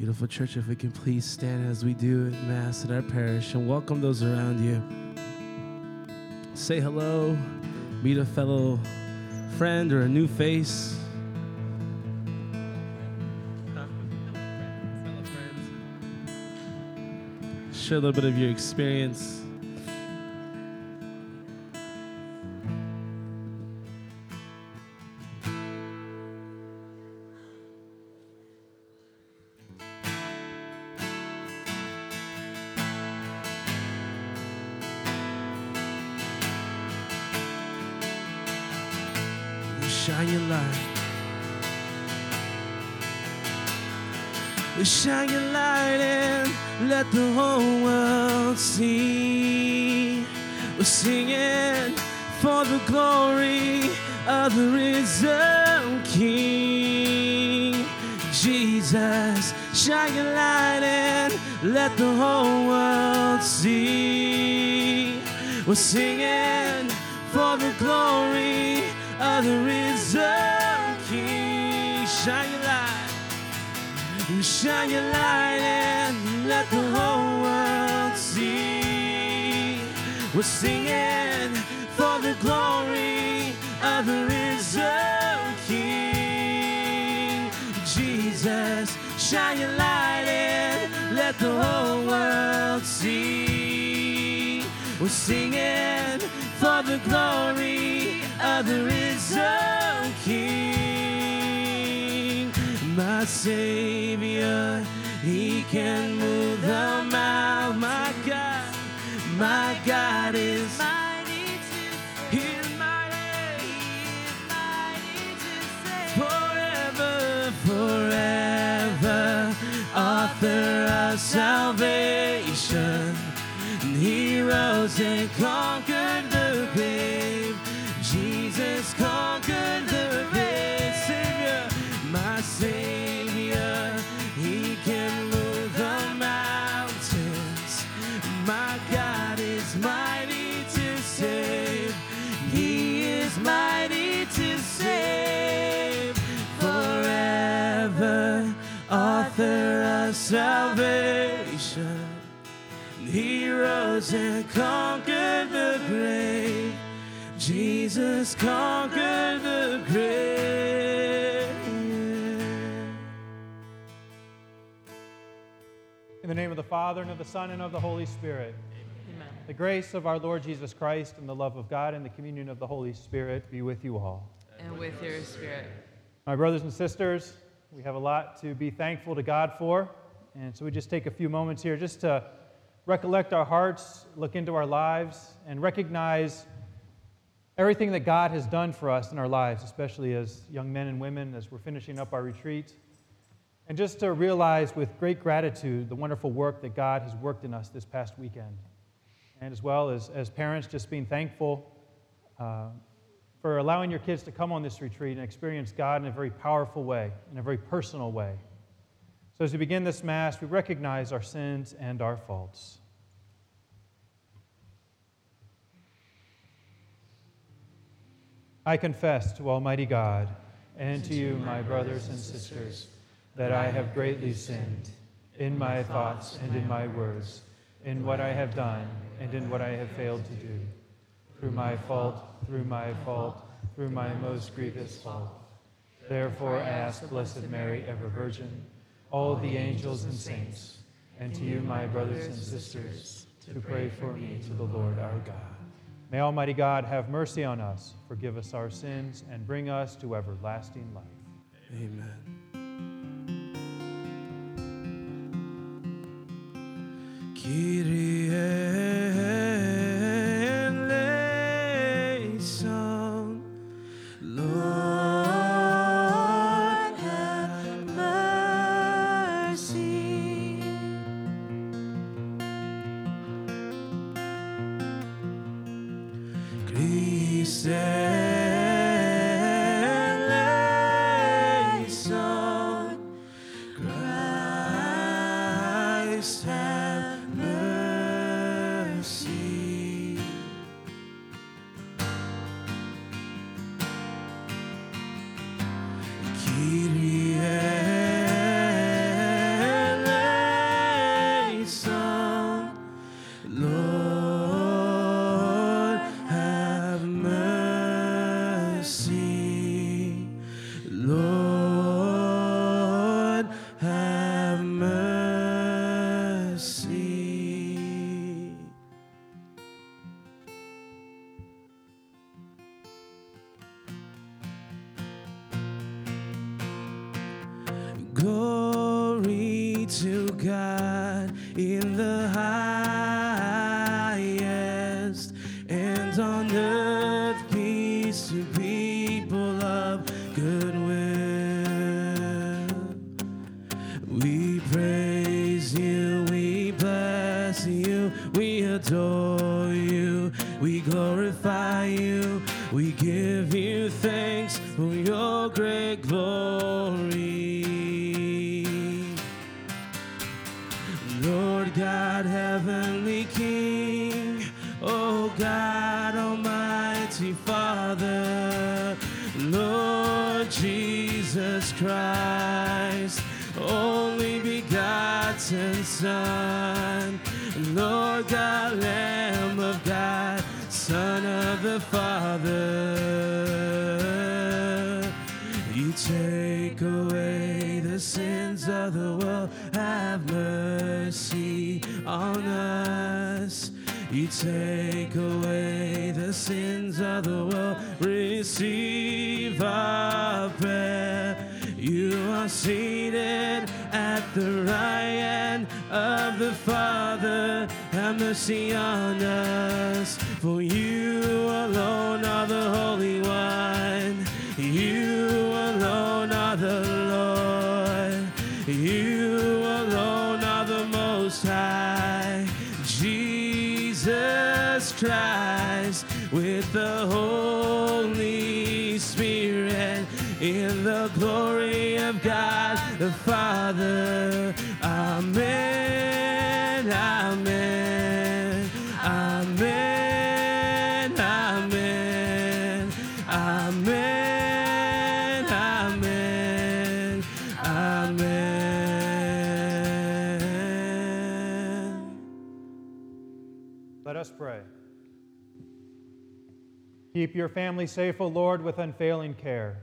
Beautiful church, if we can please stand as we do at Mass at our parish and welcome those around you. Say hello, meet a fellow friend or a new face. Share a little bit of your experience. We're singing for the glory of the risen King. Shine your light, shine your light, and let the whole world see. We're singing for the glory of the risen King. Jesus, shine your light, and let the whole world. We're singing for the glory of the risen King. My Savior, He can move the mountain. My God, my God is mighty to He. Forever, forever, author of salvation. Rose and conquered the grave. Jesus conquered the grave. Savior, my Savior, He can move the mountains. My God is mighty to save. He is mighty to save. Forever, author of salvation. He rose and conquered the grave. Jesus conquered the grave. In the name of the Father, and of the Son, and of the Holy Spirit. Amen. The grace of our Lord Jesus Christ, and the love of God, and the communion of the Holy Spirit be with you all. And with your spirit. My brothers and sisters, we have a lot to be thankful to God for. And so we just take a few moments here just to recollect our hearts, look into our lives, and recognize everything that God has done for us in our lives, especially as young men and women as we're finishing up our retreat. And just to realize with great gratitude the wonderful work that God has worked in us this past weekend. And as well as, as parents, just being thankful uh, for allowing your kids to come on this retreat and experience God in a very powerful way, in a very personal way. So as we begin this Mass, we recognize our sins and our faults. I confess to Almighty God and to you, my brothers and sisters, that I have greatly sinned in my thoughts and in my words, in what I have done and in what I have failed to do. Through my fault, through my fault, through my most grievous fault. Therefore, I ask Blessed Mary, ever Virgin, all the angels and saints, and to you, my brothers and sisters, to pray for me to the Lord our God. May Almighty God have mercy on us, forgive us our sins, and bring us to everlasting life. Amen. Kyrie Christ are the Holy One. You alone are the Lord. You alone are the Most High. Jesus Christ with the Holy Spirit in the glory of God the Father. Amen. Keep your family safe, O Lord, with unfailing care,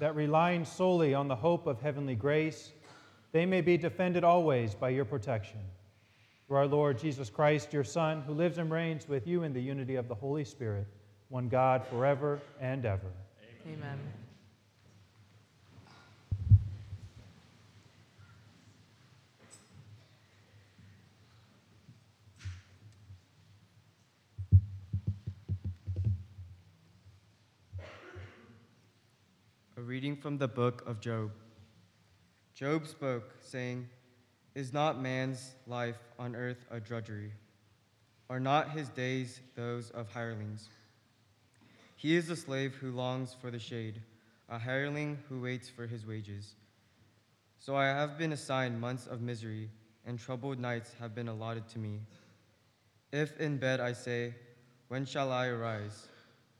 that relying solely on the hope of heavenly grace, they may be defended always by your protection. Through our Lord Jesus Christ, your Son, who lives and reigns with you in the unity of the Holy Spirit, one God forever and ever. Amen. A reading from the book of Job. Job spoke, saying, Is not man's life on earth a drudgery? Are not his days those of hirelings? He is a slave who longs for the shade, a hireling who waits for his wages. So I have been assigned months of misery, and troubled nights have been allotted to me. If in bed I say, When shall I arise?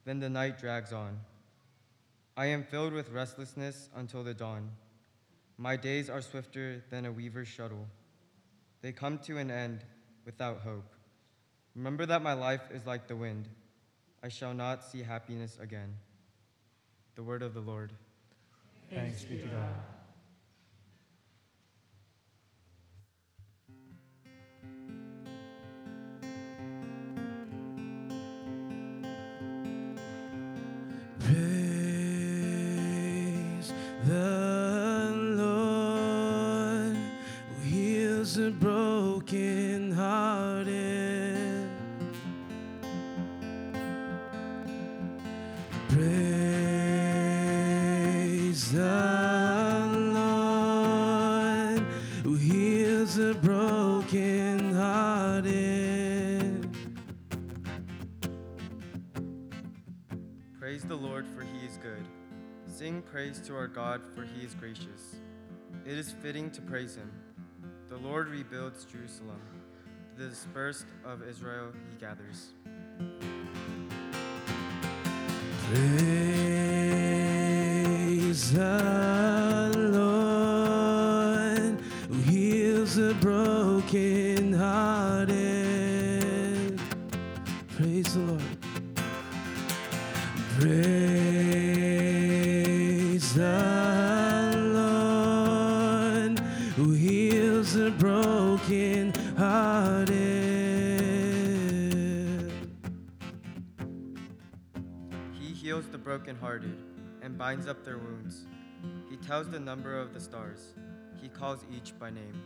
Then the night drags on. I am filled with restlessness until the dawn. My days are swifter than a weaver's shuttle. They come to an end without hope. Remember that my life is like the wind. I shall not see happiness again. The word of the Lord. Thanks be to God. The broken hearted. Praise the Lord who heals the broken hearted. Praise the Lord, for he is good. Sing praise to our God, for he is gracious. It is fitting to praise him. The Lord rebuilds Jerusalem. The dispersed of Israel he gathers. Praise the Lord who heals the broken brokenhearted and binds up their wounds. He tells the number of the stars. he calls each by name.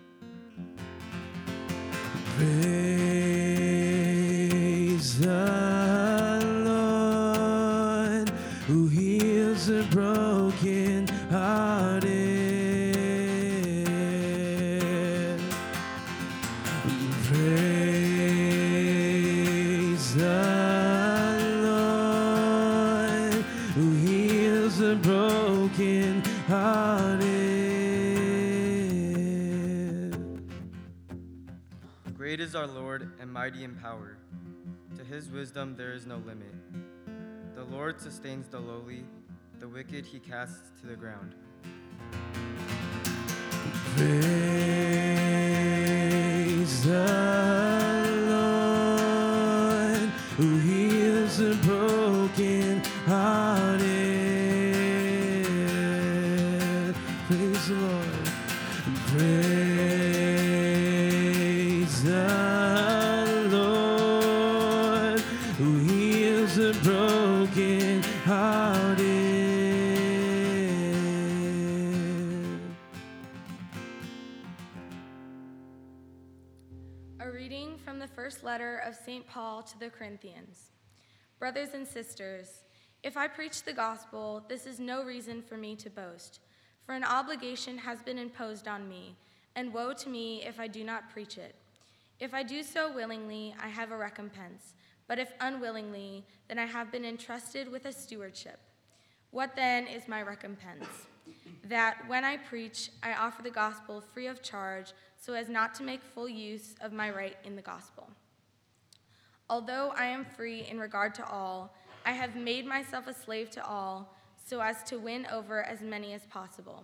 Wisdom there is no limit. The Lord sustains the lowly, the wicked he casts to the ground. Praise the Lord who heals the broken hearted. Reading from the first letter of St. Paul to the Corinthians. Brothers and sisters, if I preach the gospel, this is no reason for me to boast, for an obligation has been imposed on me, and woe to me if I do not preach it. If I do so willingly, I have a recompense, but if unwillingly, then I have been entrusted with a stewardship. What then is my recompense? That when I preach, I offer the gospel free of charge, so as not to make full use of my right in the gospel. Although I am free in regard to all, I have made myself a slave to all, so as to win over as many as possible.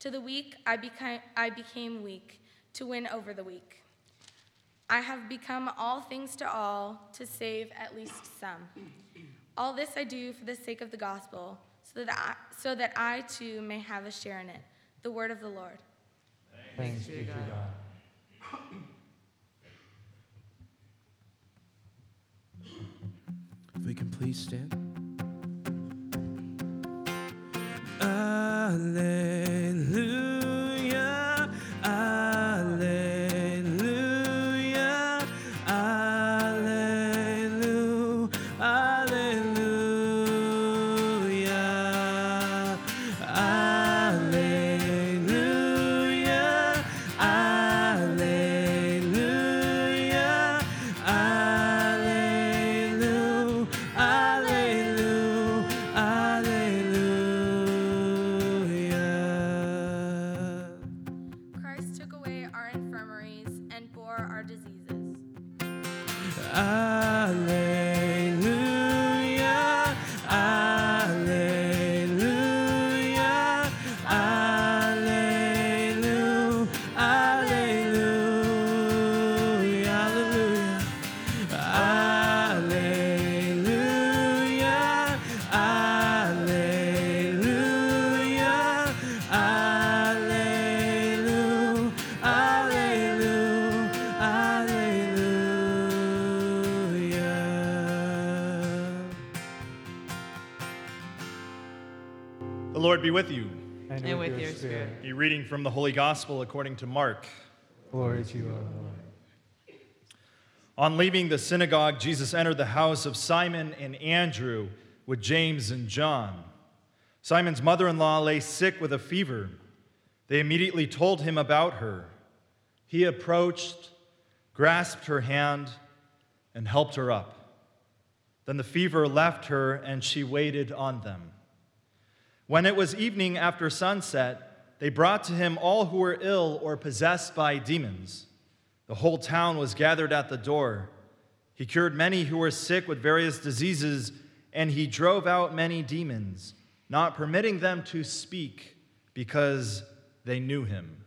To the weak, I became, I became weak, to win over the weak. I have become all things to all, to save at least some. All this I do for the sake of the gospel, so that I, so that I too may have a share in it. The word of the Lord. Thanks be to God. If we can please stand. Alleluia, alleluia, Lord be with you. And with your spirit. A reading from the Holy Gospel according to Mark. Glory to you, Lord. On leaving the synagogue, Jesus entered the house of Simon and Andrew with James and John. Simon's mother in law lay sick with a fever. They immediately told him about her. He approached, grasped her hand, and helped her up. Then the fever left her, and she waited on them. When it was evening after sunset, they brought to him all who were ill or possessed by demons. The whole town was gathered at the door. He cured many who were sick with various diseases, and he drove out many demons, not permitting them to speak because they knew him.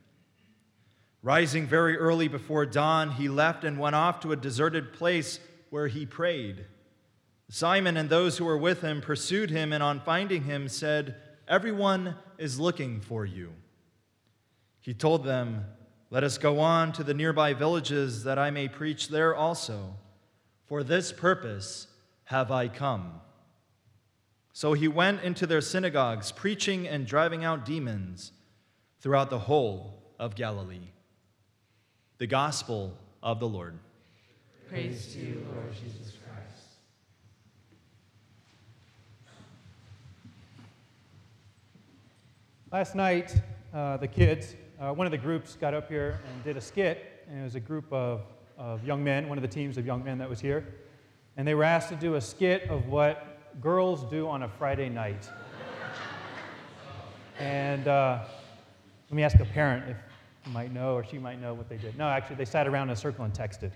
Rising very early before dawn, he left and went off to a deserted place where he prayed. Simon and those who were with him pursued him, and on finding him, said, Everyone is looking for you. He told them, Let us go on to the nearby villages that I may preach there also. For this purpose have I come. So he went into their synagogues, preaching and driving out demons throughout the whole of Galilee. The Gospel of the Lord. Praise to you, Lord Jesus Last night, uh, the kids, uh, one of the groups got up here and did a skit, and it was a group of, of young men, one of the teams of young men that was here, and they were asked to do a skit of what girls do on a Friday night. and uh, let me ask a parent if he might know or she might know what they did. No, actually, they sat around in a circle and texted.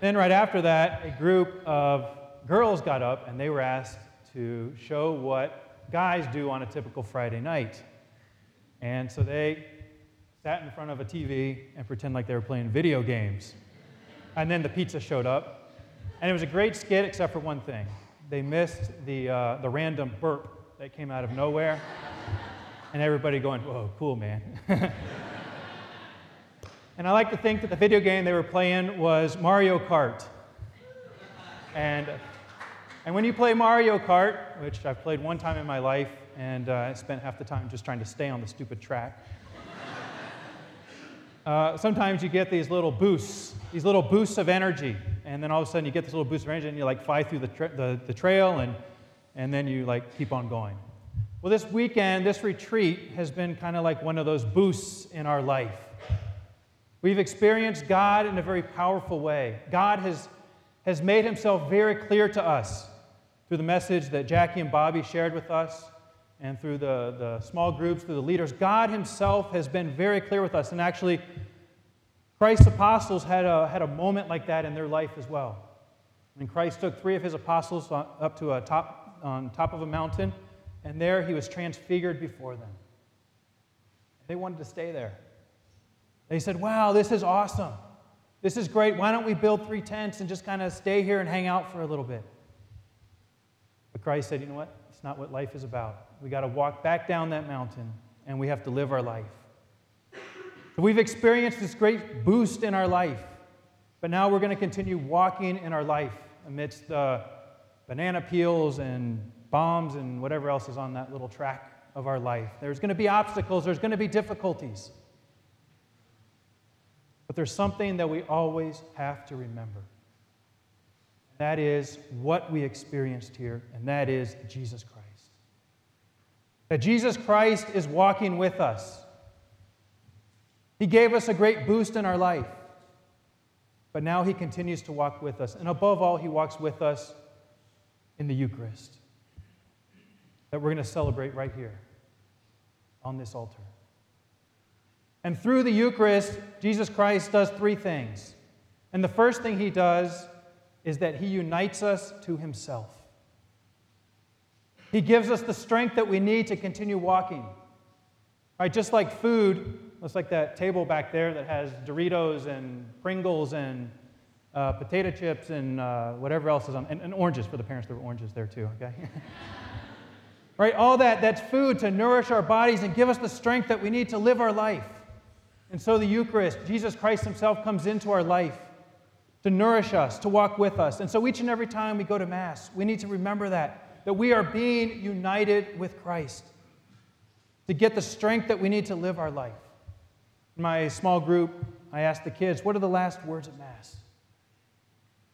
then, right after that, a group of girls got up and they were asked to show what guys do on a typical Friday night. And so they sat in front of a TV and pretend like they were playing video games. And then the pizza showed up. And it was a great skit, except for one thing. They missed the, uh, the random burp that came out of nowhere. And everybody going, whoa, cool, man. and I like to think that the video game they were playing was Mario Kart. And and when you play Mario Kart, which I've played one time in my life, and uh, I spent half the time just trying to stay on the stupid track, uh, sometimes you get these little boosts, these little boosts of energy, and then all of a sudden you get this little boost of energy, and you like fly through the, tra- the, the trail, and, and then you like keep on going. Well, this weekend, this retreat has been kind of like one of those boosts in our life. We've experienced God in a very powerful way. God has, has made himself very clear to us through the message that Jackie and Bobby shared with us and through the, the small groups, through the leaders, God Himself has been very clear with us. And actually, Christ's apostles had a, had a moment like that in their life as well. When Christ took three of His apostles up to a top, on top of a mountain, and there He was transfigured before them. They wanted to stay there. They said, Wow, this is awesome. This is great. Why don't we build three tents and just kind of stay here and hang out for a little bit? But Christ said, you know what? It's not what life is about. We got to walk back down that mountain and we have to live our life. We've experienced this great boost in our life, but now we're going to continue walking in our life amidst the banana peels and bombs and whatever else is on that little track of our life. There's going to be obstacles, there's going to be difficulties. But there's something that we always have to remember. That is what we experienced here, and that is Jesus Christ. That Jesus Christ is walking with us. He gave us a great boost in our life, but now He continues to walk with us. And above all, He walks with us in the Eucharist that we're going to celebrate right here on this altar. And through the Eucharist, Jesus Christ does three things. And the first thing He does is that He unites us to Himself. He gives us the strength that we need to continue walking. Right, just like food, just like that table back there that has Doritos and Pringles and uh, potato chips and uh, whatever else is on, and, and, oranges for the parents. There were oranges there too, okay? right, all that, that's food to nourish our bodies and give us the strength that we need to live our life. And so the Eucharist, Jesus Christ Himself comes into our life to nourish us, to walk with us. And so each and every time we go to Mass, we need to remember that, that we are being united with Christ to get the strength that we need to live our life. In my small group, I asked the kids, what are the last words of Mass?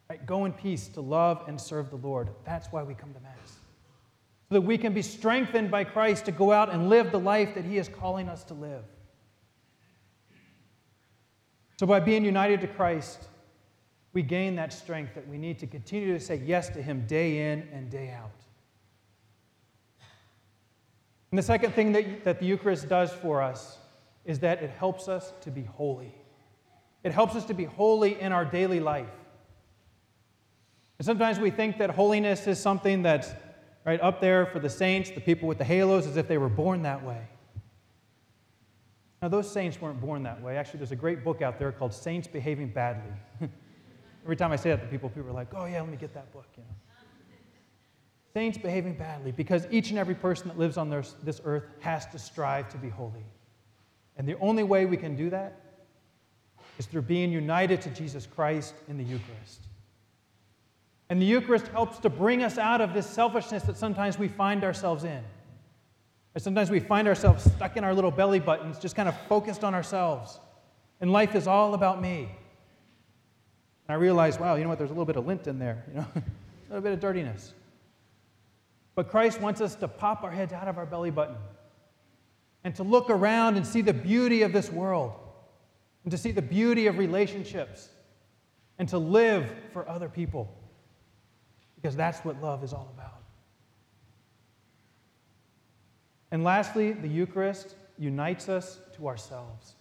Right, go in peace to love and serve the Lord. That's why we come to Mass. So that we can be strengthened by Christ to go out and live the life that He is calling us to live. So, by being united to Christ, we gain that strength that we need to continue to say yes to Him day in and day out. And the second thing that, that the Eucharist does for us is that it helps us to be holy. It helps us to be holy in our daily life. And sometimes we think that holiness is something that's right up there for the saints, the people with the halos, as if they were born that way. Now, those saints weren't born that way. Actually, there's a great book out there called Saints Behaving Badly. Every time I say that to people, people are like, oh, yeah, let me get that book. You know? Saints behaving badly because each and every person that lives on this, earth has to strive to be holy. And the only way we can do that is through being united to Jesus Christ in the Eucharist. And the Eucharist helps to bring us out of this selfishness that sometimes we find ourselves in. sometimes we find ourselves stuck in our little belly buttons, just kind of focused on ourselves. And life is all about me. And I realize, wow, you know what? There's a little bit of lint in there, you know, a little bit of dirtiness. But Christ wants us to pop our heads out of our belly button and to look around and see the beauty of this world and to see the beauty of relationships and to live for other people because that's what love is all about. And lastly, the Eucharist unites us to ourselves.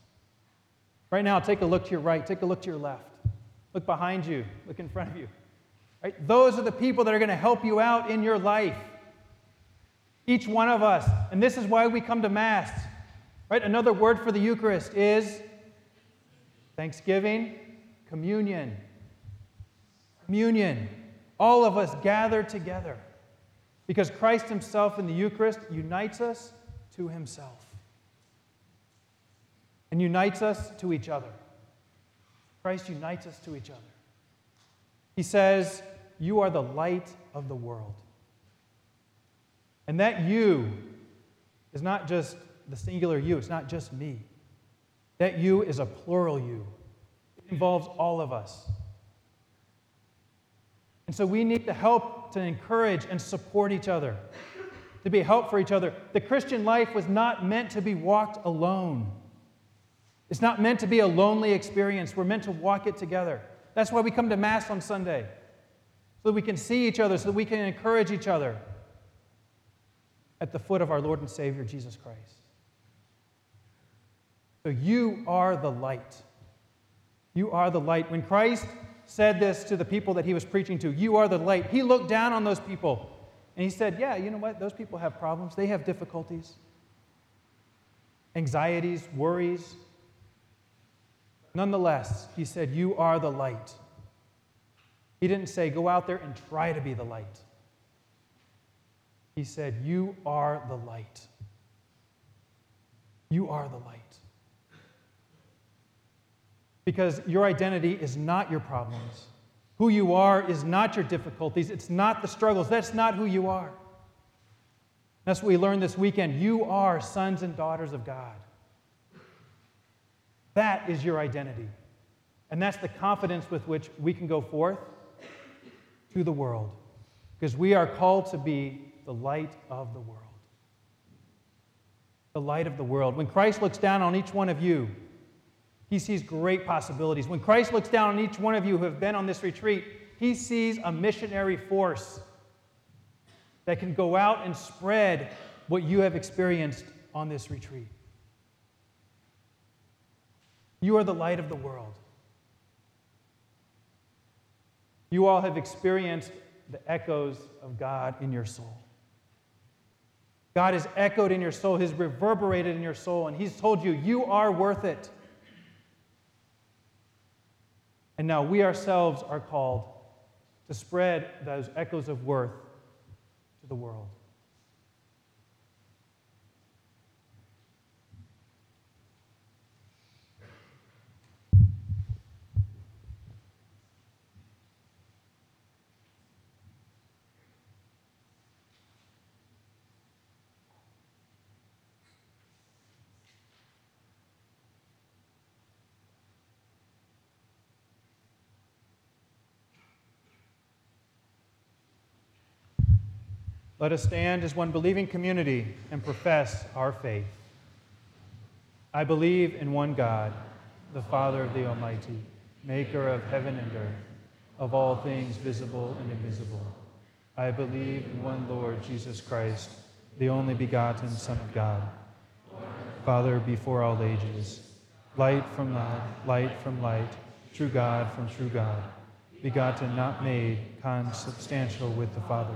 Right now, take a look to your right, take a look to your left, look behind you, look in front of you. Right? Those are the people that are going to help you out in your life. Each one of us. And this is why we come to Mass. Right? Another word for the Eucharist is thanksgiving, communion. Communion. All of us gather together because Christ Himself in the Eucharist unites us to Himself and unites us to each other. Christ unites us to each other. He says, You are the light of the world. And that you is not just the singular you, it's not just me. That you is a plural you, it involves all of us. And so we need to help to encourage and support each other, to be help for each other. The Christian life was not meant to be walked alone. It's not meant to be a lonely experience. We're meant to walk it together. That's why we come to Mass on Sunday, so that we can see each other, so that we can encourage each other at the foot of our Lord and Savior, Jesus Christ. So you are the light. You are the light. When Christ said this to the people that he was preaching to, You are the light, he looked down on those people and he said, Yeah, you know what? Those people have problems, they have difficulties, anxieties, worries. Nonetheless, he said, You are the light. He didn't say, Go out there and try to be the light. He said, You are the light. You are the light. Because your identity is not your problems. Who you are is not your difficulties. It's not the struggles. That's not who you are. That's what we learned this weekend. You are sons and daughters of God. That is your identity. And that's the confidence with which we can go forth to the world. Because we are called to be the light of the world. The light of the world. When Christ looks down on each one of you, he sees great possibilities. When Christ looks down on each one of you who have been on this retreat, he sees a missionary force that can go out and spread what you have experienced on this retreat. You are the light of the world. You all have experienced the echoes of God in your soul. God has echoed in your soul, He's reverberated in your soul, and He's told you, you are worth it. And now we ourselves are called to spread those echoes of worth to the world. Let us stand as one believing community and profess our faith. I believe in one God, the Father of the Almighty, maker of heaven and earth, of all things visible and invisible. I believe in one Lord Jesus Christ, the only begotten Son of God, Father before all ages, light from light, light from light, true God from true God, begotten, not made, consubstantial with the Father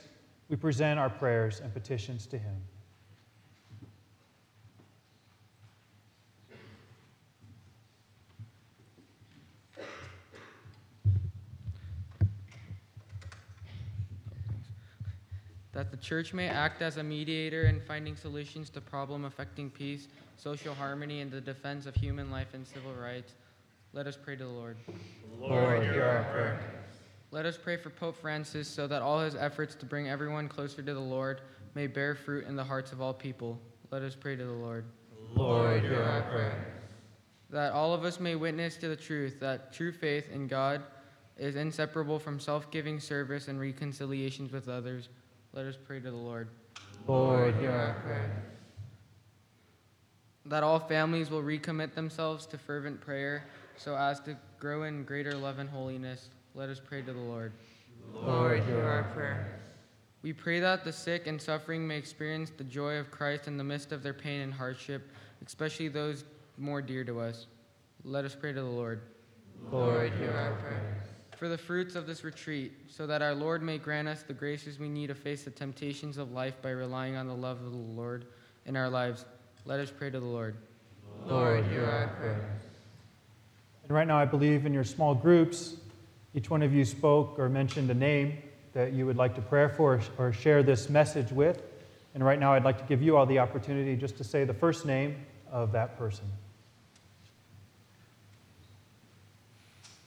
we present our prayers and petitions to Him. that the church may act as a mediator in finding solutions to problem affecting peace, social harmony, and the defense of human life and civil rights. Let us pray to the Lord. Lord, hear our prayer. Let us pray for Pope Francis so that all his efforts to bring everyone closer to the Lord may bear fruit in the hearts of all people. Let us pray to the Lord. Lord, hear our prayer. That all of us may witness to the truth that true faith in God is inseparable from self giving service and reconciliations with others. Let us pray to the Lord. Lord, hear our prayer. That all families will recommit themselves to fervent prayer so as to grow in greater love and holiness. Let us pray to the Lord. Lord, hear our prayer. We pray that the sick and suffering may experience the joy of Christ in the midst of their pain and hardship, especially those more dear to us. Let us pray to the Lord. Lord, hear our prayer. For the fruits of this retreat, so that our Lord may grant us the graces we need to face the temptations of life by relying on the love of the Lord in our lives, let us pray to the Lord. Lord, hear our prayer. And right now, I believe in your small groups, each one of you spoke or mentioned a name that you would like to pray for or share this message with. And right now, I'd like to give you all the opportunity just to say the first name of that person.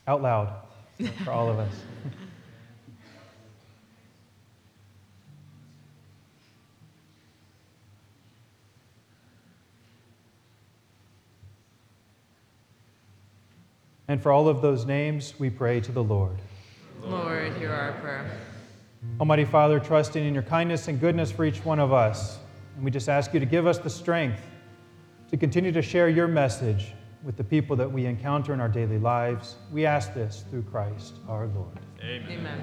Out loud for all of us. And for all of those names, we pray to the Lord. Lord, hear our prayer. Almighty Father, trusting in your kindness and goodness for each one of us, and we just ask you to give us the strength to continue to share your message with the people that we encounter in our daily lives. We ask this through Christ our Lord. Amen.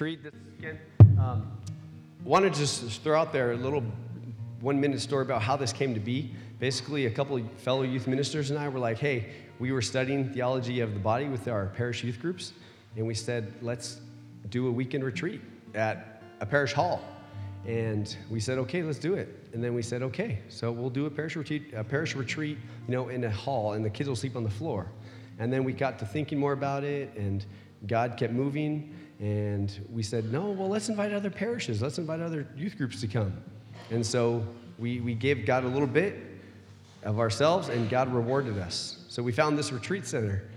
Treat this. Um, wanted to just throw out there a little one minute story about how this came to be. Basically, a couple of fellow youth ministers and I were like, hey, we were studying theology of the body with our parish youth groups, and we said, let's do a weekend retreat at a parish hall. And we said, okay, let's do it. And then we said, okay, so we'll do a parish retreat, a parish retreat, you know, in a hall, and the kids will sleep on the floor. And then we got to thinking more about it, and God kept moving, and we said, no, well, let's invite other parishes, let's invite other youth groups to come. And so we, we gave God a little bit of ourselves, and God rewarded us. So we found this retreat center.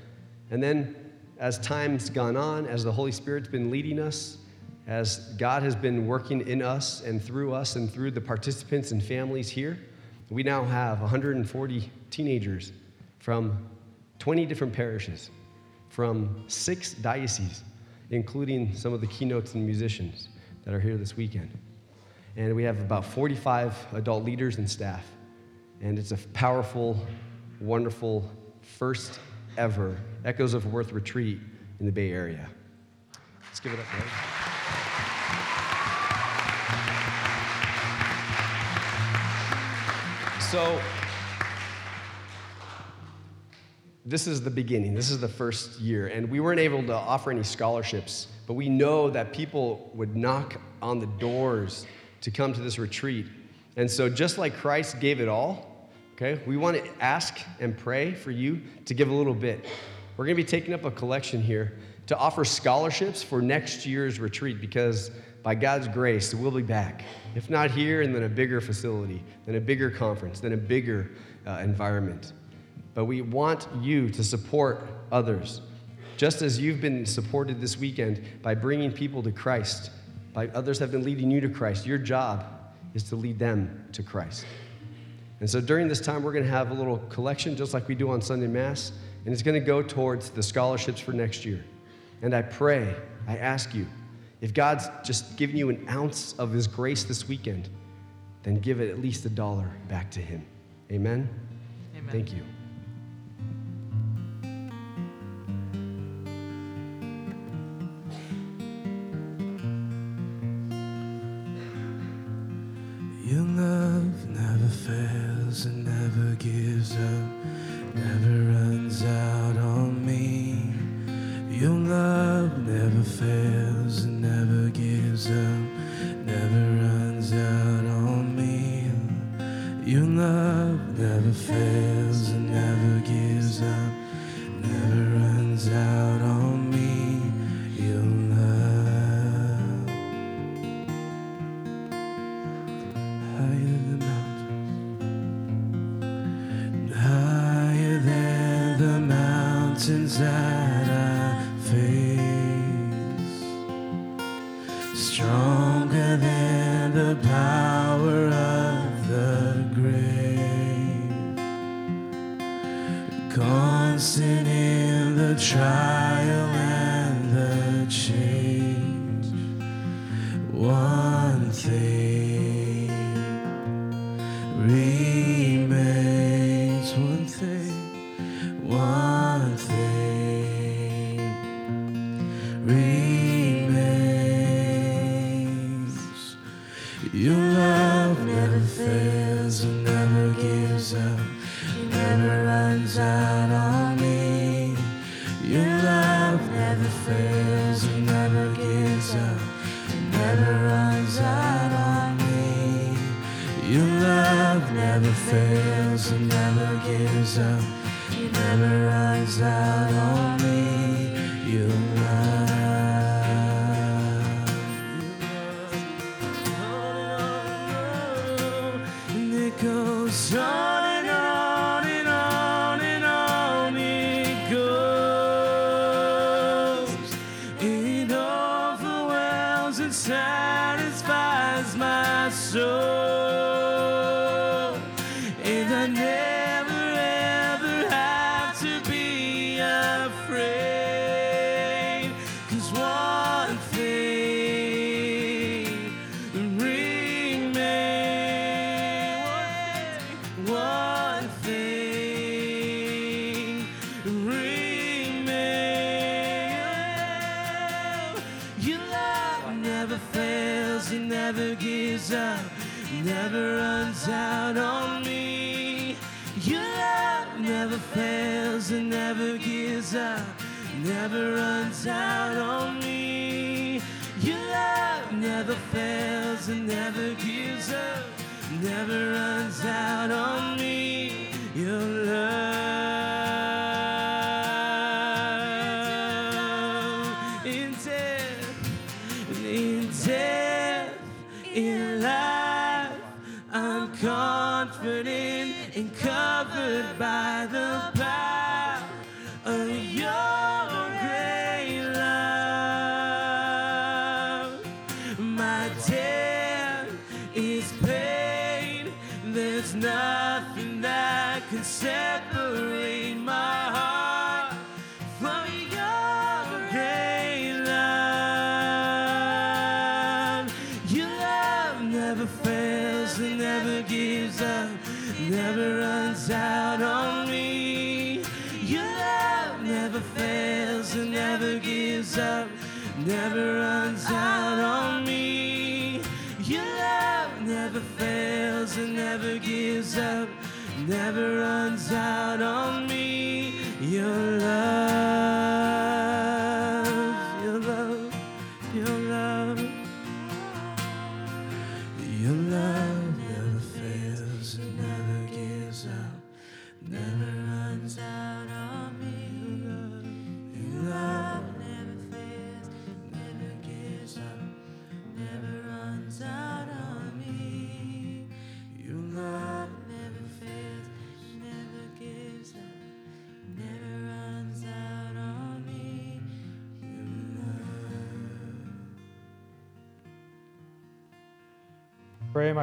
And then, as time's gone on, as the Holy Spirit's been leading us, as God has been working in us and through us and through the participants and families here, we now have 140 teenagers from 20 different parishes, from six dioceses, including some of the keynotes and musicians that are here this weekend. And we have about 45 adult leaders and staff. And it's a powerful, wonderful, first ever Echoes of Worth retreat in the Bay Area. Let's give it up. So, this is the beginning. This is the first year. And we weren't able to offer any scholarships, but we know that people would knock on the doors to come to this retreat. And so, just like Christ gave it all, okay, we want to ask and pray for you to give a little bit. We're going to be taking up a collection here to offer scholarships for next year's retreat because by God's grace, we'll be back. If not here, and then a bigger facility, then a bigger conference, then a bigger uh, environment. But we want you to support others, just as you've been supported this weekend by bringing people to Christ. By others have been leading you to Christ. Your job is to lead them to Christ. And so during this time, we're going to have a little collection, just like we do on Sunday Mass, and it's going to go towards the scholarships for next year. And I pray, I ask you, if God's just given you an ounce of His grace this weekend, then give it at least a dollar back to Him. Amen? Amen. Thank you. Your love never fails and never gives up, out on me. Your love never fails, it never gives up, never runs out on me. Your love never fails, it never gives up, never runs out on me.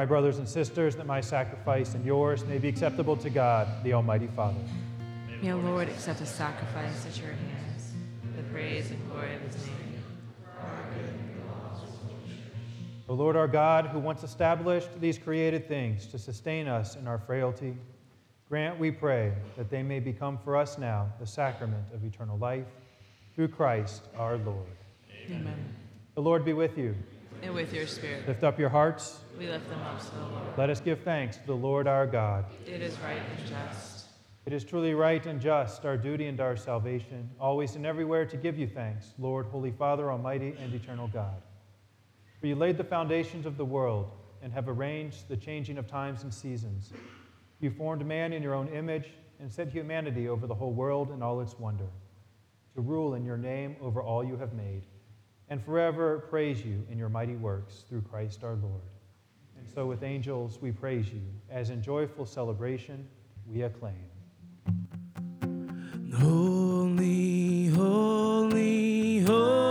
My brothers and sisters, that my sacrifice and yours may be acceptable to God, the Almighty Father. May the Lord accept the sacrifice at your hands, the praise and glory of his name. O Lord our God, who once established these created things to sustain us in our frailty, grant, we pray, that they may become for us now the sacrament of eternal life, through Christ our Lord. Amen. The Lord be with you. And with your spirit, Lift up your hearts. we lift them up to the Lord. Let us give thanks to the Lord our God. It is right and just. It is truly right and just, our duty and our salvation, always and everywhere to give you thanks, Lord, Holy Father, Almighty and eternal God. For you laid the foundations of the world and have arranged the changing of times and seasons. You formed man in your own image and set humanity over the whole world and all its wonder, to rule in your name over all you have made, and forever praise you in your mighty works through Christ our Lord. And so with angels we praise you, as in joyful celebration we acclaim. Holy, holy, holy,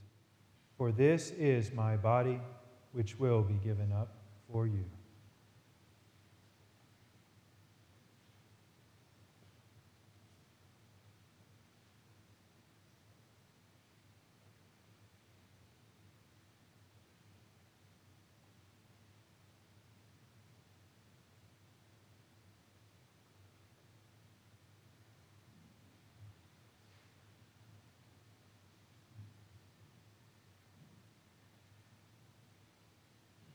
For this is my body, which will be given up for you.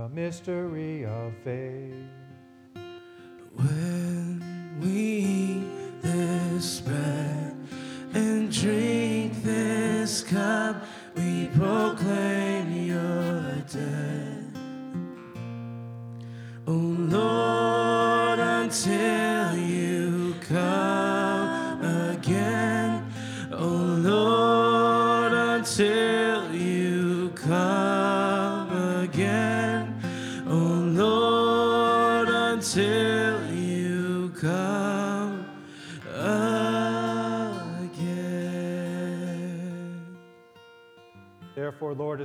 A mystery of faith. When we this bread and drink this cup, we proclaim your death. O Lord, until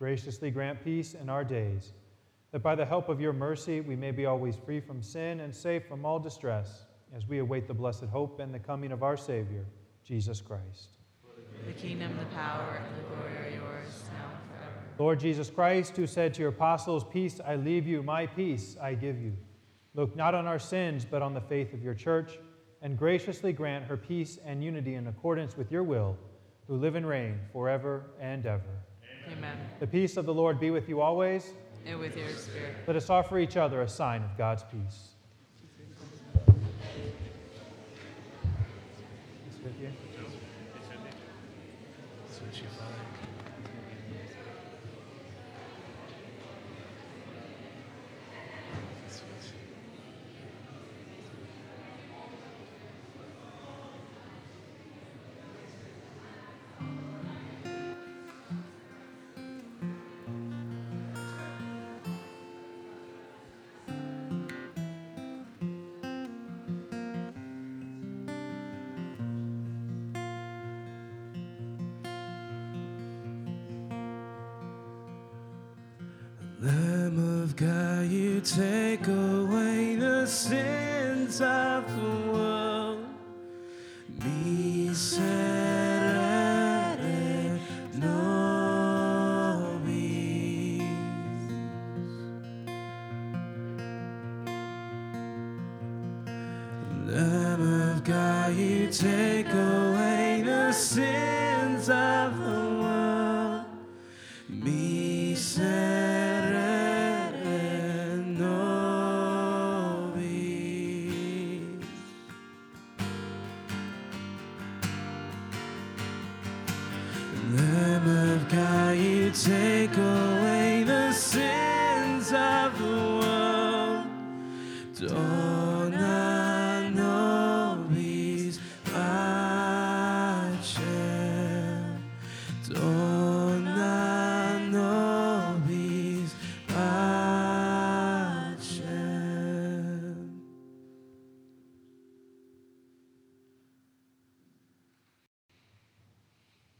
Graciously grant peace in our days, that by the help of your mercy we may be always free from sin and safe from all distress, as we await the blessed hope and the coming of our Savior, Jesus Christ. The kingdom, the power, and the glory are yours, now and forever. Lord Jesus Christ, who said to your apostles, Peace I leave you, my peace I give you. Look not on our sins, but on the faith of your church, and graciously grant her peace and unity in accordance with your will, who live and reign forever and ever. Amen. The peace of the Lord be with you always. And with your spirit. Let us offer each other a sign of God's peace. Peace take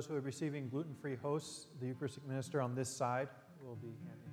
those who are receiving gluten-free hosts, the Eucharistic minister on this side will be handing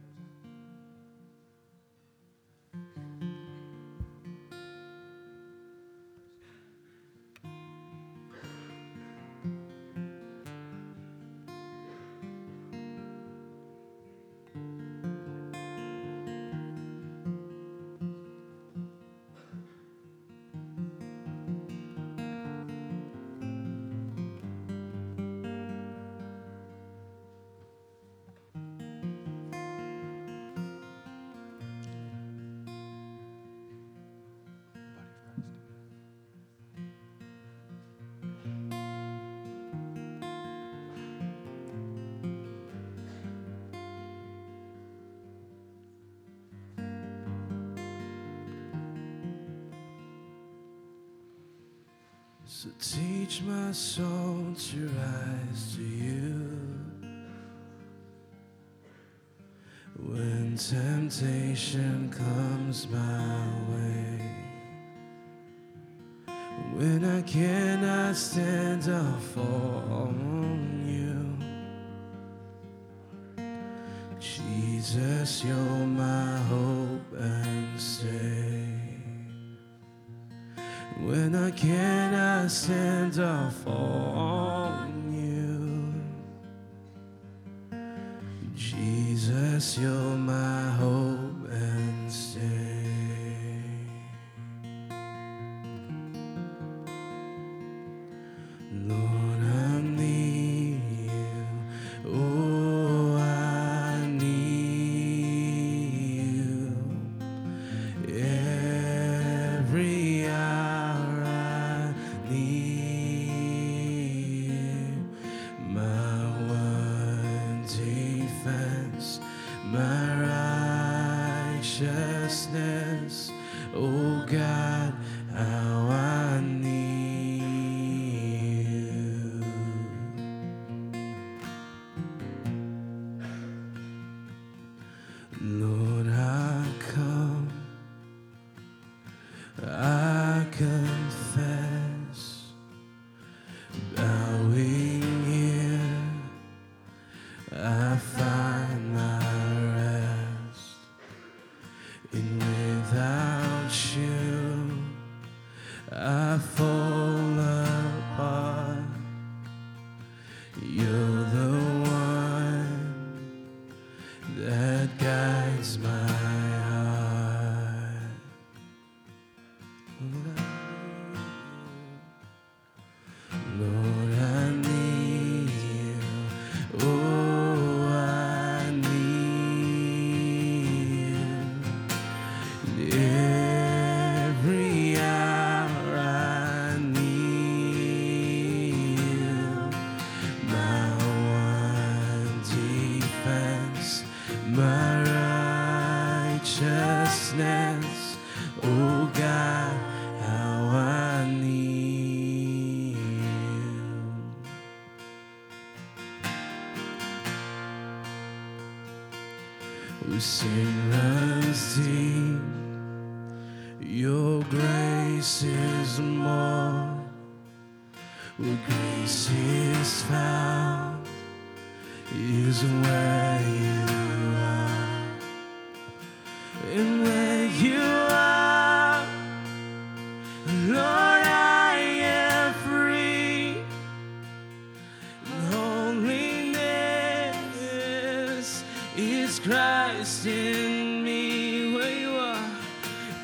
exalt your eyes to you. When temptation comes my way when I cannot stand or fall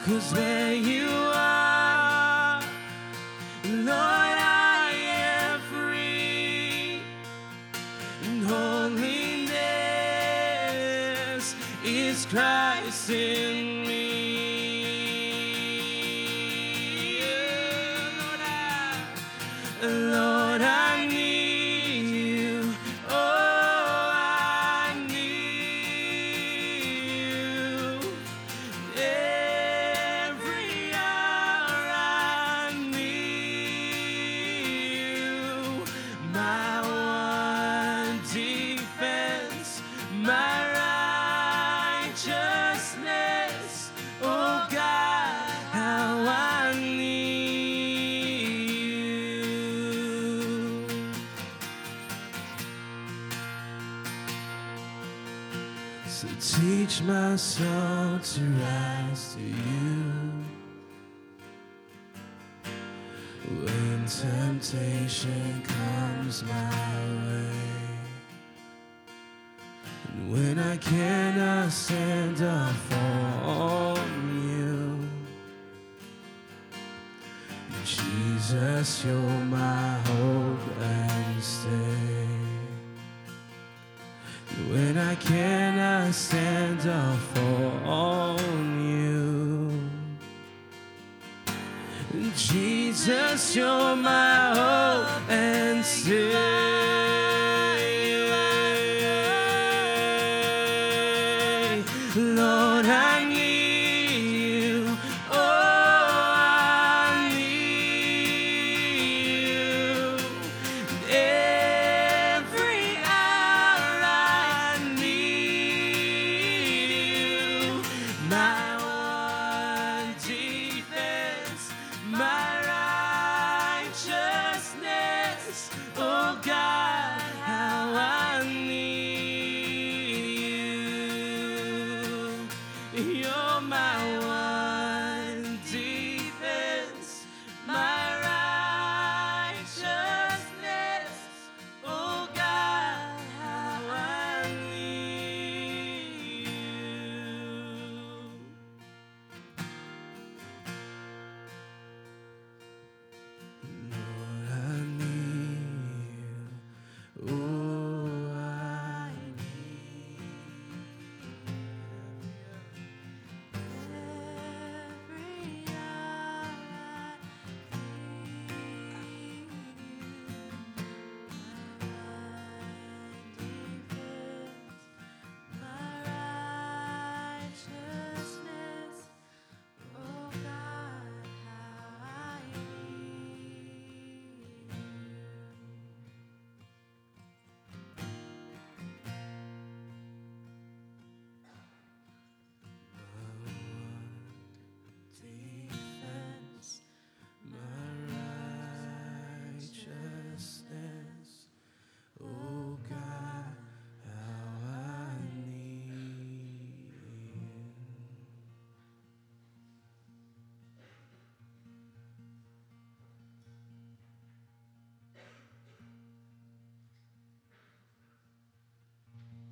Cause where you are, Lord, I am free. And holiness is Christ in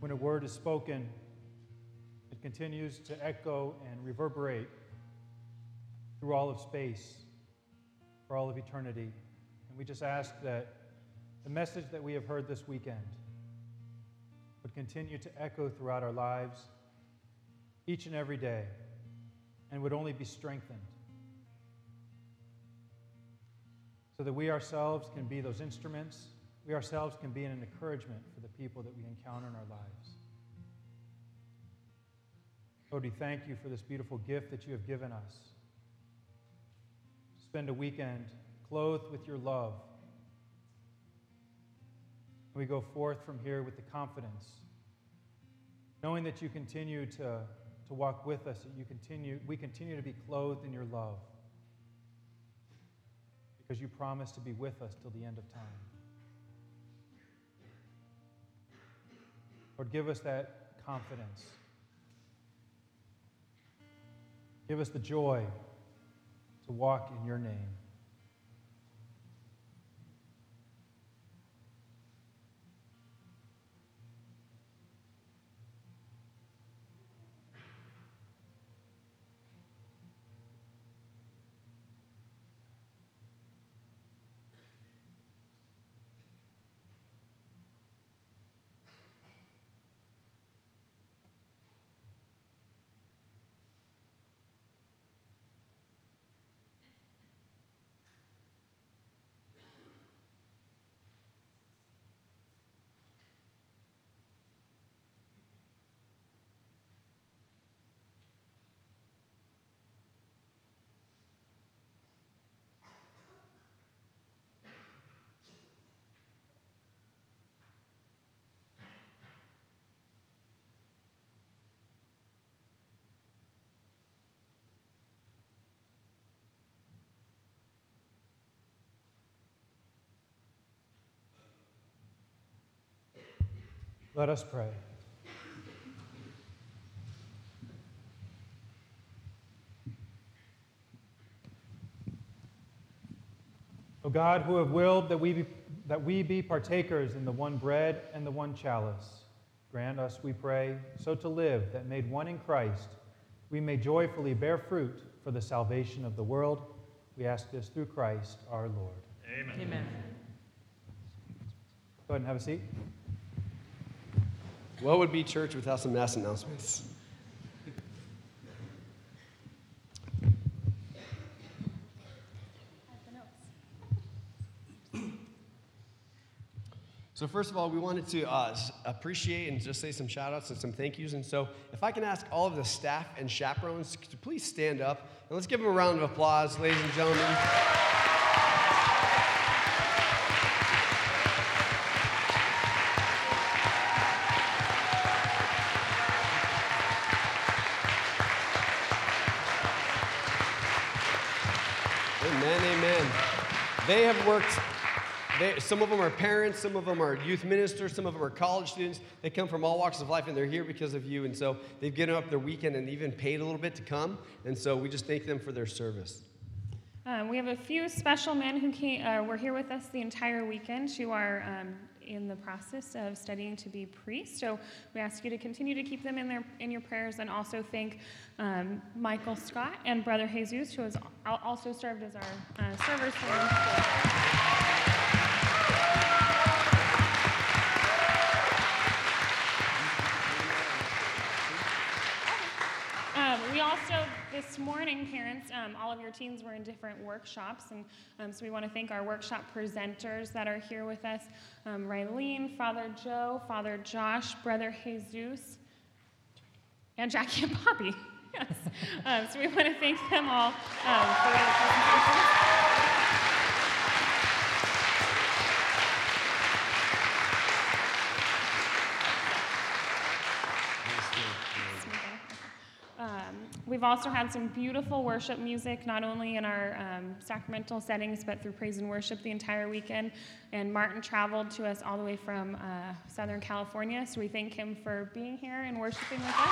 When a word is spoken, it continues to echo and reverberate through all of space, for all of eternity. And we just ask that the message that we have heard this weekend would continue to echo throughout our lives each and every day and would only be strengthened so that we ourselves can be those instruments. We ourselves can be an encouragement for people that we encounter in our lives. Lord, we thank you for this beautiful gift that you have given us. Spend a weekend clothed with your love. We go forth from here with the confidence, knowing that you continue to, to walk with us, that you continue, we continue to be clothed in your love because you promise to be with us till the end of time. Lord, give us that confidence. Give us the joy to walk in your name. Let us pray. O God, who have willed that we, be, that we be partakers in the one bread and the one chalice, grant us, we pray, so to live that made one in Christ, we may joyfully bear fruit for the salvation of the world. We ask this through Christ our Lord. Amen. Amen. Go ahead and have a seat. What would be church without some mass announcements? So, first of all, we wanted to uh, appreciate and just say some shout outs and some thank yous. And so, if I can ask all of the staff and chaperones to please stand up and let's give them a round of applause, ladies and gentlemen. They have worked, they, some of them are parents, some of them are youth ministers, some of them are college students. They come from all walks of life and they're here because of you. And so they've given up their weekend and even paid a little bit to come. And so we just thank them for their service. Um, we have a few special men who came, uh, were here with us the entire weekend who are um, in the process of studying to be priests. So we ask you to continue to keep them in, their, in your prayers and also thank um, Michael Scott and Brother Jesus, who has also served as our uh, servers Um, we also, this morning, parents, um, all of your teens were in different workshops, and um, so we want to thank our workshop presenters that are here with us um, Father Joe, Father Josh, Brother Jesus, and Jackie and Bobby. Yes. Um, so we want to thank them all um, for their presentations. Um, we've also had some beautiful worship music, not only in our um, sacramental settings, but through praise and worship the entire weekend. And Martin traveled to us all the way from uh, Southern California, so we thank him for being here and worshiping with us.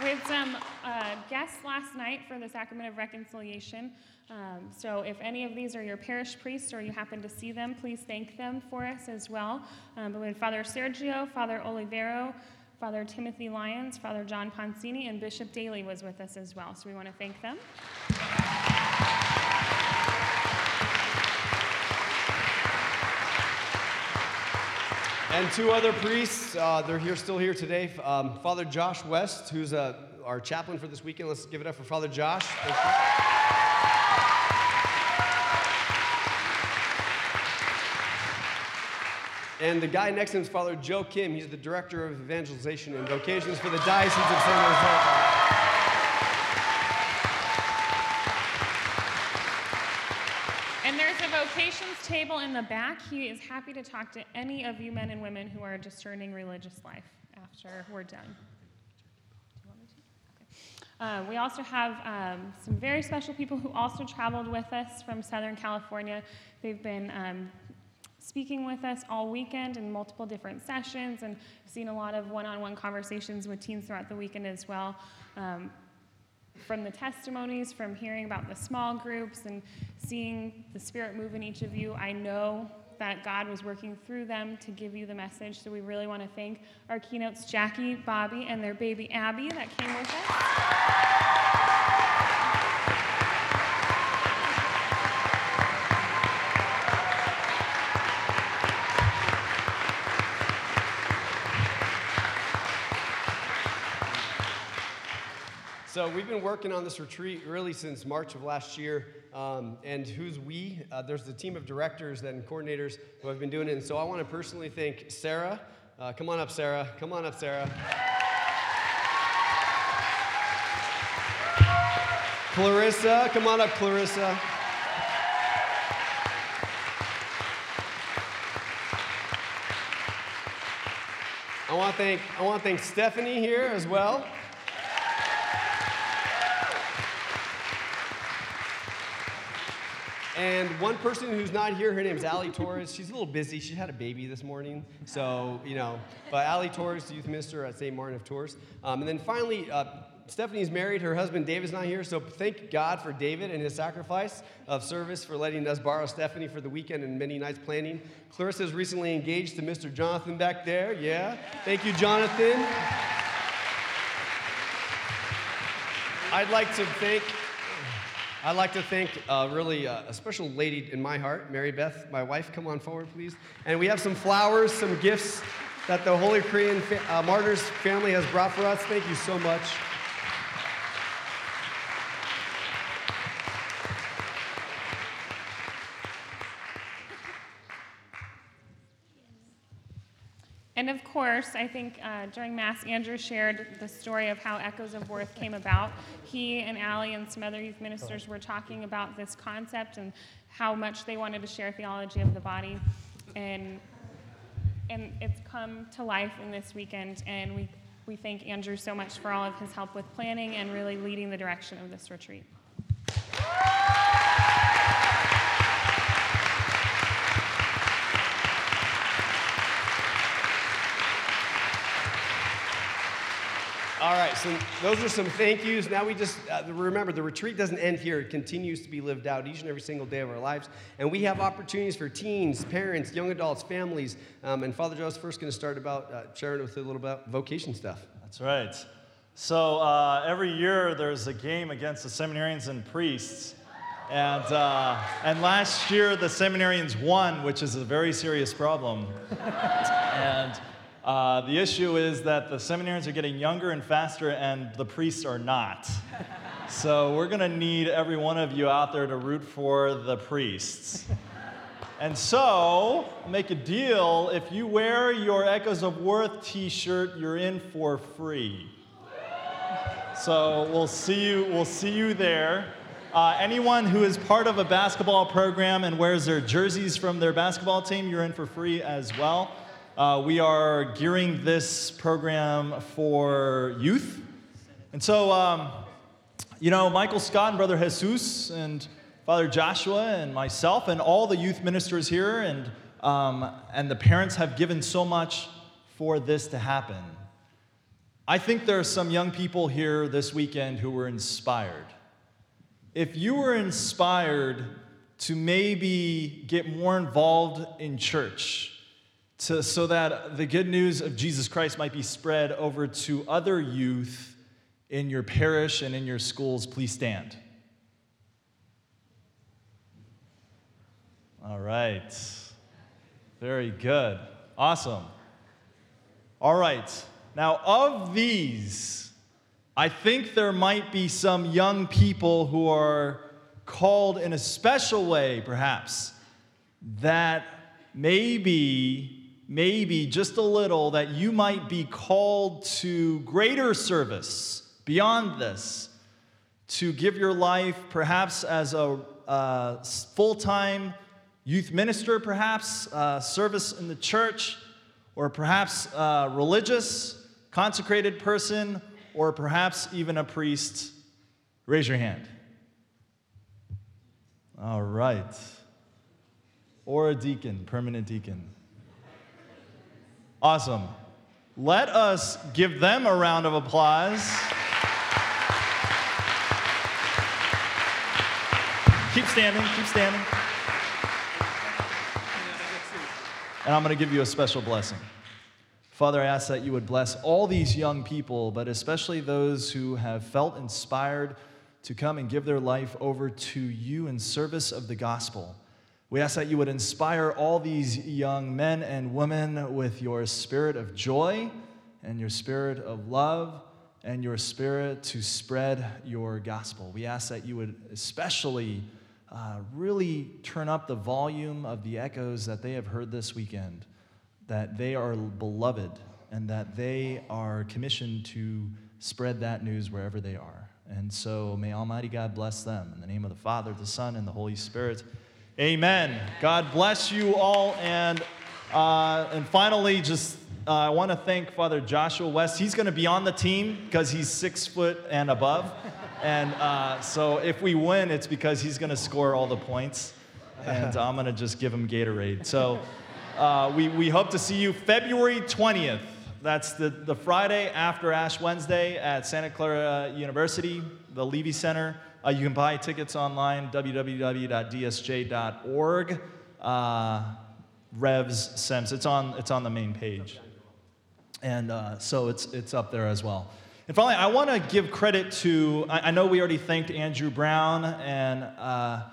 Had some uh, guests last night for the Sacrament of Reconciliation. Um, so, if any of these are your parish priests or you happen to see them, please thank them for us as well. Um, but we had Father Sergio, Father Olivero, Father Timothy Lyons, Father John Poncini, and Bishop Daly was with us as well. So, we want to thank them. And two other priests, uh, they're here, still here today. Um, Father Josh West, who's uh, our chaplain for this weekend. Let's give it up for Father Josh. And the guy next to him is Father Joe Kim. He's the director of evangelization and vocations for the Diocese of San Jose. And there's a vocations table in the back. He is happy to talk to any of you men and women who are discerning religious life after we're done. Do you want me Uh, we also have um, some very special people who also traveled with us from Southern California. They've been um, speaking with us all weekend in multiple different sessions and seen a lot of one on one conversations with teens throughout the weekend as well. Um, from the testimonies, from hearing about the small groups and seeing the Spirit move in each of you, I know that God was working through them to give you the message. So we really want to thank our keynotes, Jackie, Bobby, and their baby Abby that came with us. So we've been working on this retreat really since March of last year. Um, and who's we? Uh, there's the team of directors and coordinators who have been doing it. And so I want to personally thank Sarah. Uh, come on up, Sarah. Come on up, Sarah. Clarissa, come on up, Clarissa. I want to thank I want to thank Stephanie here as well. And one person who's not here, her name's Allie Torres. She's a little busy. She had a baby this morning. So, you know, but Allie Torres, youth minister at St. Martin of Tours. Um, and then finally, uh, Stephanie's married. Her husband David's not here. So thank God for David and his sacrifice of service for letting us borrow Stephanie for the weekend and many nights planning. Clarissa's recently engaged to Mr. Jonathan back there. Yeah. Thank you, Jonathan. I'd like to thank I'd like to thank uh, really uh, a special lady in my heart, Mary Beth, my wife. Come on forward, please. And we have some flowers, some gifts that the Holy Korean fa- uh, Martyrs family has brought for us. Thank you so much. And of course, I think uh, during Mass, Andrew shared the story of how Echoes of Worth came about. He and Allie and some other youth ministers were talking about this concept and how much they wanted to share theology of the body. And, and it's come to life in this weekend. And we, we thank Andrew so much for all of his help with planning and really leading the direction of this retreat. So those are some thank yous. Now we just uh, remember the retreat doesn't end here. It continues to be lived out each and every single day of our lives. And we have opportunities for teens, parents, young adults, families. Um, and Father Joe's first going to start about uh, sharing with a little about vocation stuff. That's right. So uh, every year there's a game against the seminarians and priests. And, uh, and last year the seminarians won, which is a very serious problem. and uh, the issue is that the seminarians are getting younger and faster, and the priests are not. So we're going to need every one of you out there to root for the priests. And so, make a deal. If you wear your Echoes of Worth t shirt, you're in for free. So we'll see you, we'll see you there. Uh, anyone who is part of a basketball program and wears their jerseys from their basketball team, you're in for free as well. Uh, we are gearing this program for youth. And so, um, you know, Michael Scott and Brother Jesus and Father Joshua and myself and all the youth ministers here and, um, and the parents have given so much for this to happen. I think there are some young people here this weekend who were inspired. If you were inspired to maybe get more involved in church, to, so that the good news of Jesus Christ might be spread over to other youth in your parish and in your schools, please stand. All right. Very good. Awesome. All right. Now, of these, I think there might be some young people who are called in a special way, perhaps, that maybe, maybe just a little, that you might be called to greater service beyond this, to give your life perhaps as a full time youth minister, perhaps, uh, service in the church, or perhaps a religious, consecrated person, or perhaps even a priest. Raise your hand. All right. Or a deacon, permanent deacon. Awesome. Let us give them a round of applause. Keep standing, keep standing. And I'm going to give you a special blessing. Father, I ask that you would bless all these young people, but especially those who have felt inspired to come and give their life over to you in service of the gospel. We ask that you would inspire all these young men and women with your spirit of joy and your spirit of love and your spirit to spread your gospel. We ask that you would especially uh, really turn up the volume of the echoes that they have heard this weekend, that they are beloved and that they are commissioned to spread that news wherever they are. And so may Almighty God bless them. In the name of the Father, the Son, and the Holy Spirit. Amen. God bless you all. And, uh, and finally, just uh, I want to thank Father Joshua West. He's going to be on the team because he's six foot and above. And uh, so if we win, it's because he's going to score all the points. and I'm gonna just give him Gatorade. So uh, we, we hope to see you February 20th. That's the, the Friday after Ash Wednesday at Santa Clara University, the Leavey Center. Uh, you can buy tickets online, www.dsj.org. Uh, Revs Sems. It's on, it's on the main page. And uh, so it's, it's up there as well. And finally, I want to give credit to, I, I, know we already thanked Andrew Brown, and uh,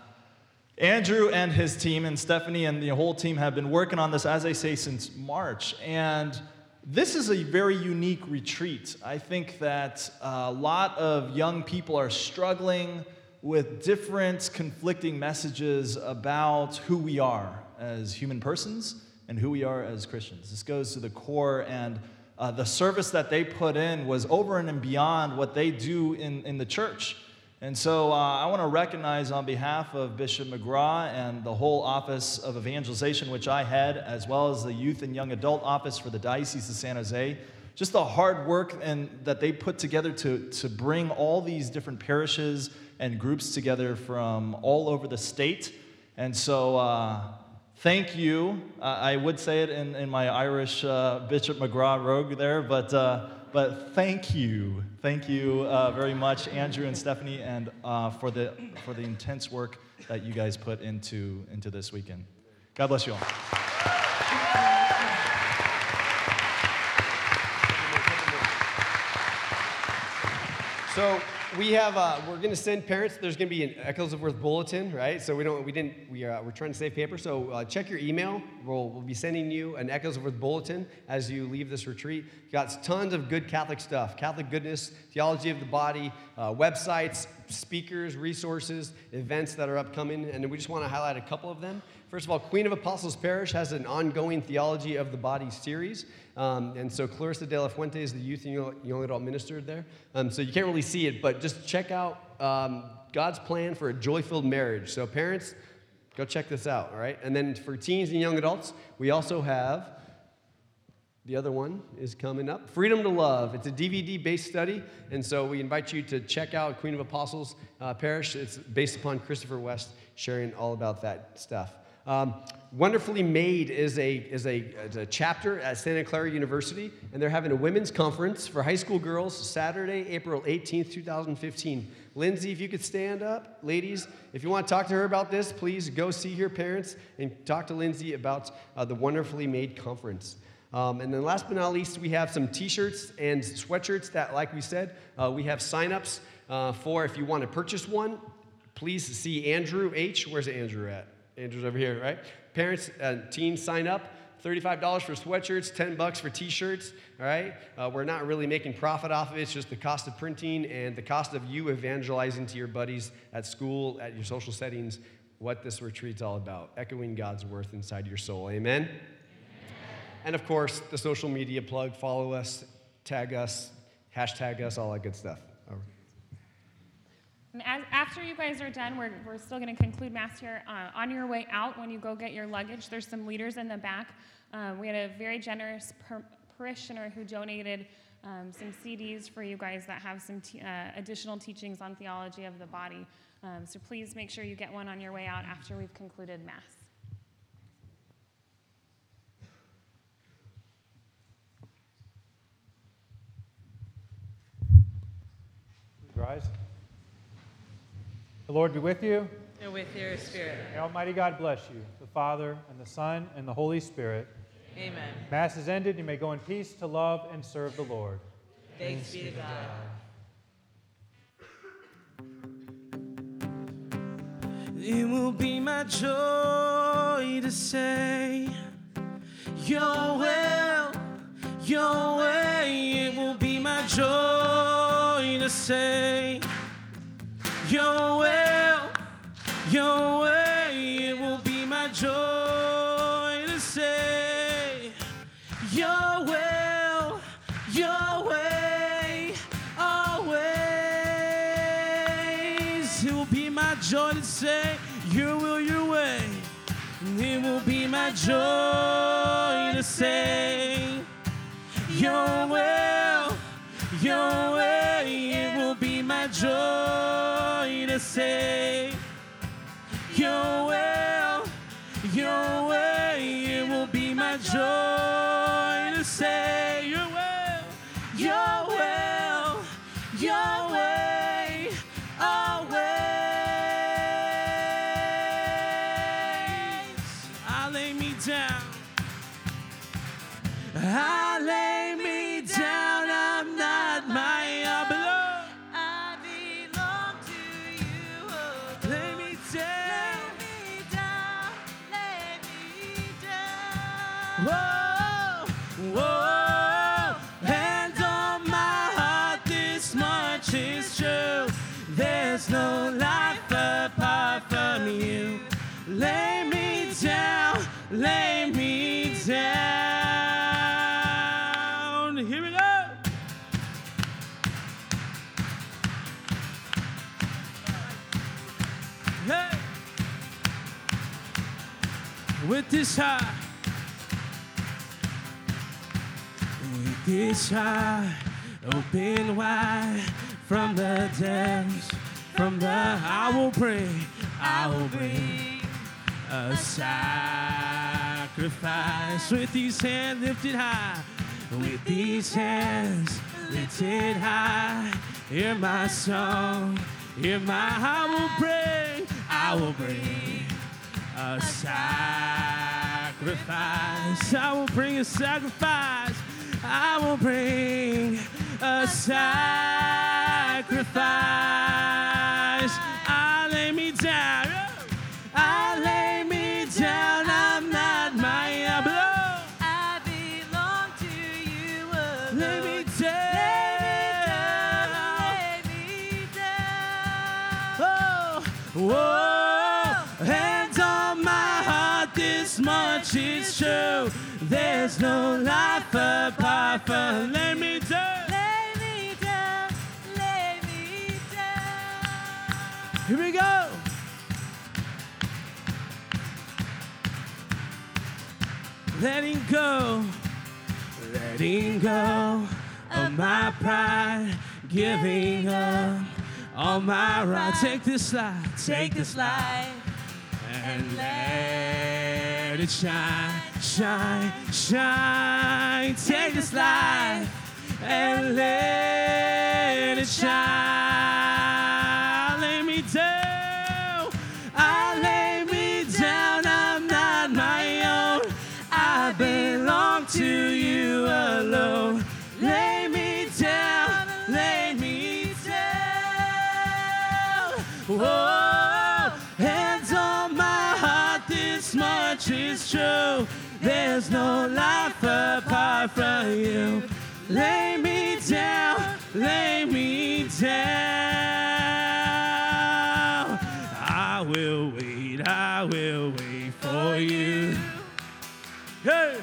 Andrew and his team, and Stephanie and the whole team have been working on this, as I say, since March. And this is a very unique retreat. I think that a lot of young people are struggling with different conflicting messages about who we are as human persons and who we are as Christians. This goes to the core, and uh, the service that they put in was over and beyond what they do in, in the church. And so uh, I want to recognize on behalf of Bishop McGrath and the whole Office of Evangelization, which I head, as well as the Youth and Young Adult Office for the Diocese of San Jose, just the hard work and that they put together to, to bring all these different parishes and groups together from all over the state. And so uh, thank you. Uh, I would say it in, in my Irish uh, Bishop McGrath rogue there, but, uh, but thank you. Thank you uh, very much, Andrew and Stephanie, and uh, for, the, for the intense work that you guys put into, into this weekend. God bless you all. So we have uh, we're going to send parents. There's going to be an Echoes of Worth bulletin, right? So we don't we didn't we are we're trying to save paper. So uh, check your email. We'll, we'll be sending you an Echoes of Worth bulletin as you leave this retreat. Got tons of good Catholic stuff, Catholic goodness, theology of the body, uh, websites, speakers, resources, events that are upcoming, and we just want to highlight a couple of them. First of all, Queen of Apostles Parish has an ongoing theology of the body series. Um, and so Clarissa de la Fuente is the youth and young adult minister there. Um, so you can't really see it, but just check out um, God's plan for a joy filled marriage. So, parents, go check this out, all right? And then for teens and young adults, we also have the other one is coming up Freedom to Love. It's a DVD based study, and so we invite you to check out Queen of Apostles uh, Parish. It's based upon Christopher West sharing all about that stuff. Um, Wonderfully Made is a, is, a, is a chapter at Santa Clara University, and they're having a women's conference for high school girls Saturday, April 18th, 2015. Lindsay, if you could stand up, ladies, if you want to talk to her about this, please go see her parents and talk to Lindsay about uh, the Wonderfully Made conference. Um, and then last but not least, we have some t-shirts and sweatshirts that, like we said, uh, we have signups uh, for if you want to purchase one. Please see Andrew H. Where's Andrew at? Andrew's over here, right? Parents and teens sign up. $35 for sweatshirts, 10 bucks for t-shirts, all right? Uh, we're not really making profit off of it. It's just the cost of printing and the cost of you evangelizing to your buddies at school, at your social settings, what this retreat's all about, echoing God's worth inside your soul. Amen? Amen. And of course, the social media plug, follow us, tag us, hashtag us, all that good stuff. And as, after you guys are done, we're, we're still going to conclude Mass here. Uh, on your way out, when you go get your luggage, there's some leaders in the back. Um, we had a very generous par- parishioner who donated um, some CDs for you guys that have some t- uh, additional teachings on theology of the body. Um, so please make sure you get one on your way out after we've concluded Mass. Rise. The Lord be with you. And with your spirit. May Almighty God bless you, the Father, and the Son, and the Holy Spirit. Amen. Mass is ended. You may go in peace to love and serve the Lord. Thanks, be to God. It will be my joy to say, Your will, Your way. It will be my joy to say, Your will, Your way. It will be my joy to say, Your will, Your way, always. It will be my joy to say, Your will, Your way. It will be my joy to say, Your will, Your way. It will be my joy to say, Your will, your way. It will be my joy Whoa, whoa, on my heart, this much is true. There's no life apart from you. Lay me down, lay me down. Here we go. With this heart. This heart open wide from the depths, from the I will pray, I will bring a sacrifice with these hands lifted high, with these hands lifted high. Hear my song, hear my I will bring, I will bring a sacrifice. I will bring a sacrifice. I will bring a sacrifice. Apart from lay me down. Lay me down, lay me down. Here we go. Letting go, letting go of my pride, giving up all my right. Take this life, take this life, and let it shine, shine, shine. Take this life and let it shine. Lay me down, ah, ah, I lay me down. I'm not my own. I belong to you alone. Lay me down, lay me down. Whoa, is true. There's no life apart from you. Lay me down, lay me down. I will wait, I will wait for you. Hey,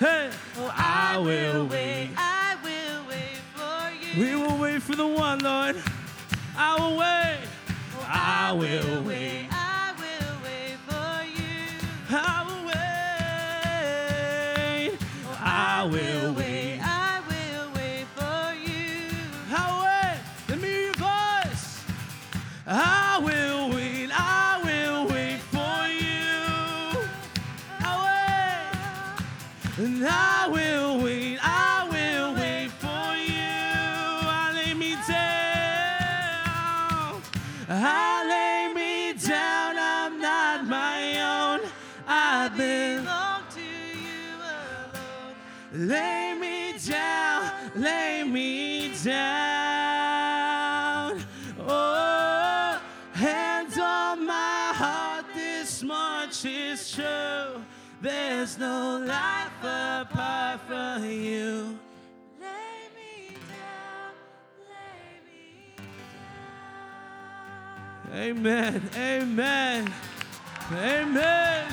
hey, oh, I will wait. I will wait for you. We will wait for the one, Lord. I will wait. Oh, I will wait. I Amen, amen, amen.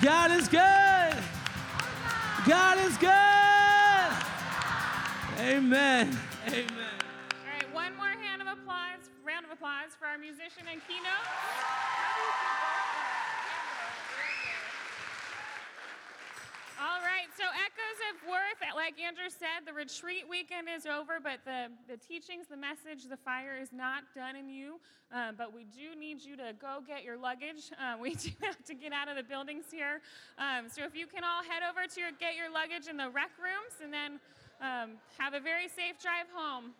God is good. God is good. Amen, amen. All right, one more hand of applause, round of applause for our musician and keynote. All right, so Echoes of Worth, like Andrew said, the retreat weekend is over, but the, the teachings, the message, the fire is not done in you. Um, but we do need you to go get your luggage. Uh, we do have to get out of the buildings here. Um, so if you can all head over to your, get your luggage in the rec rooms and then um, have a very safe drive home.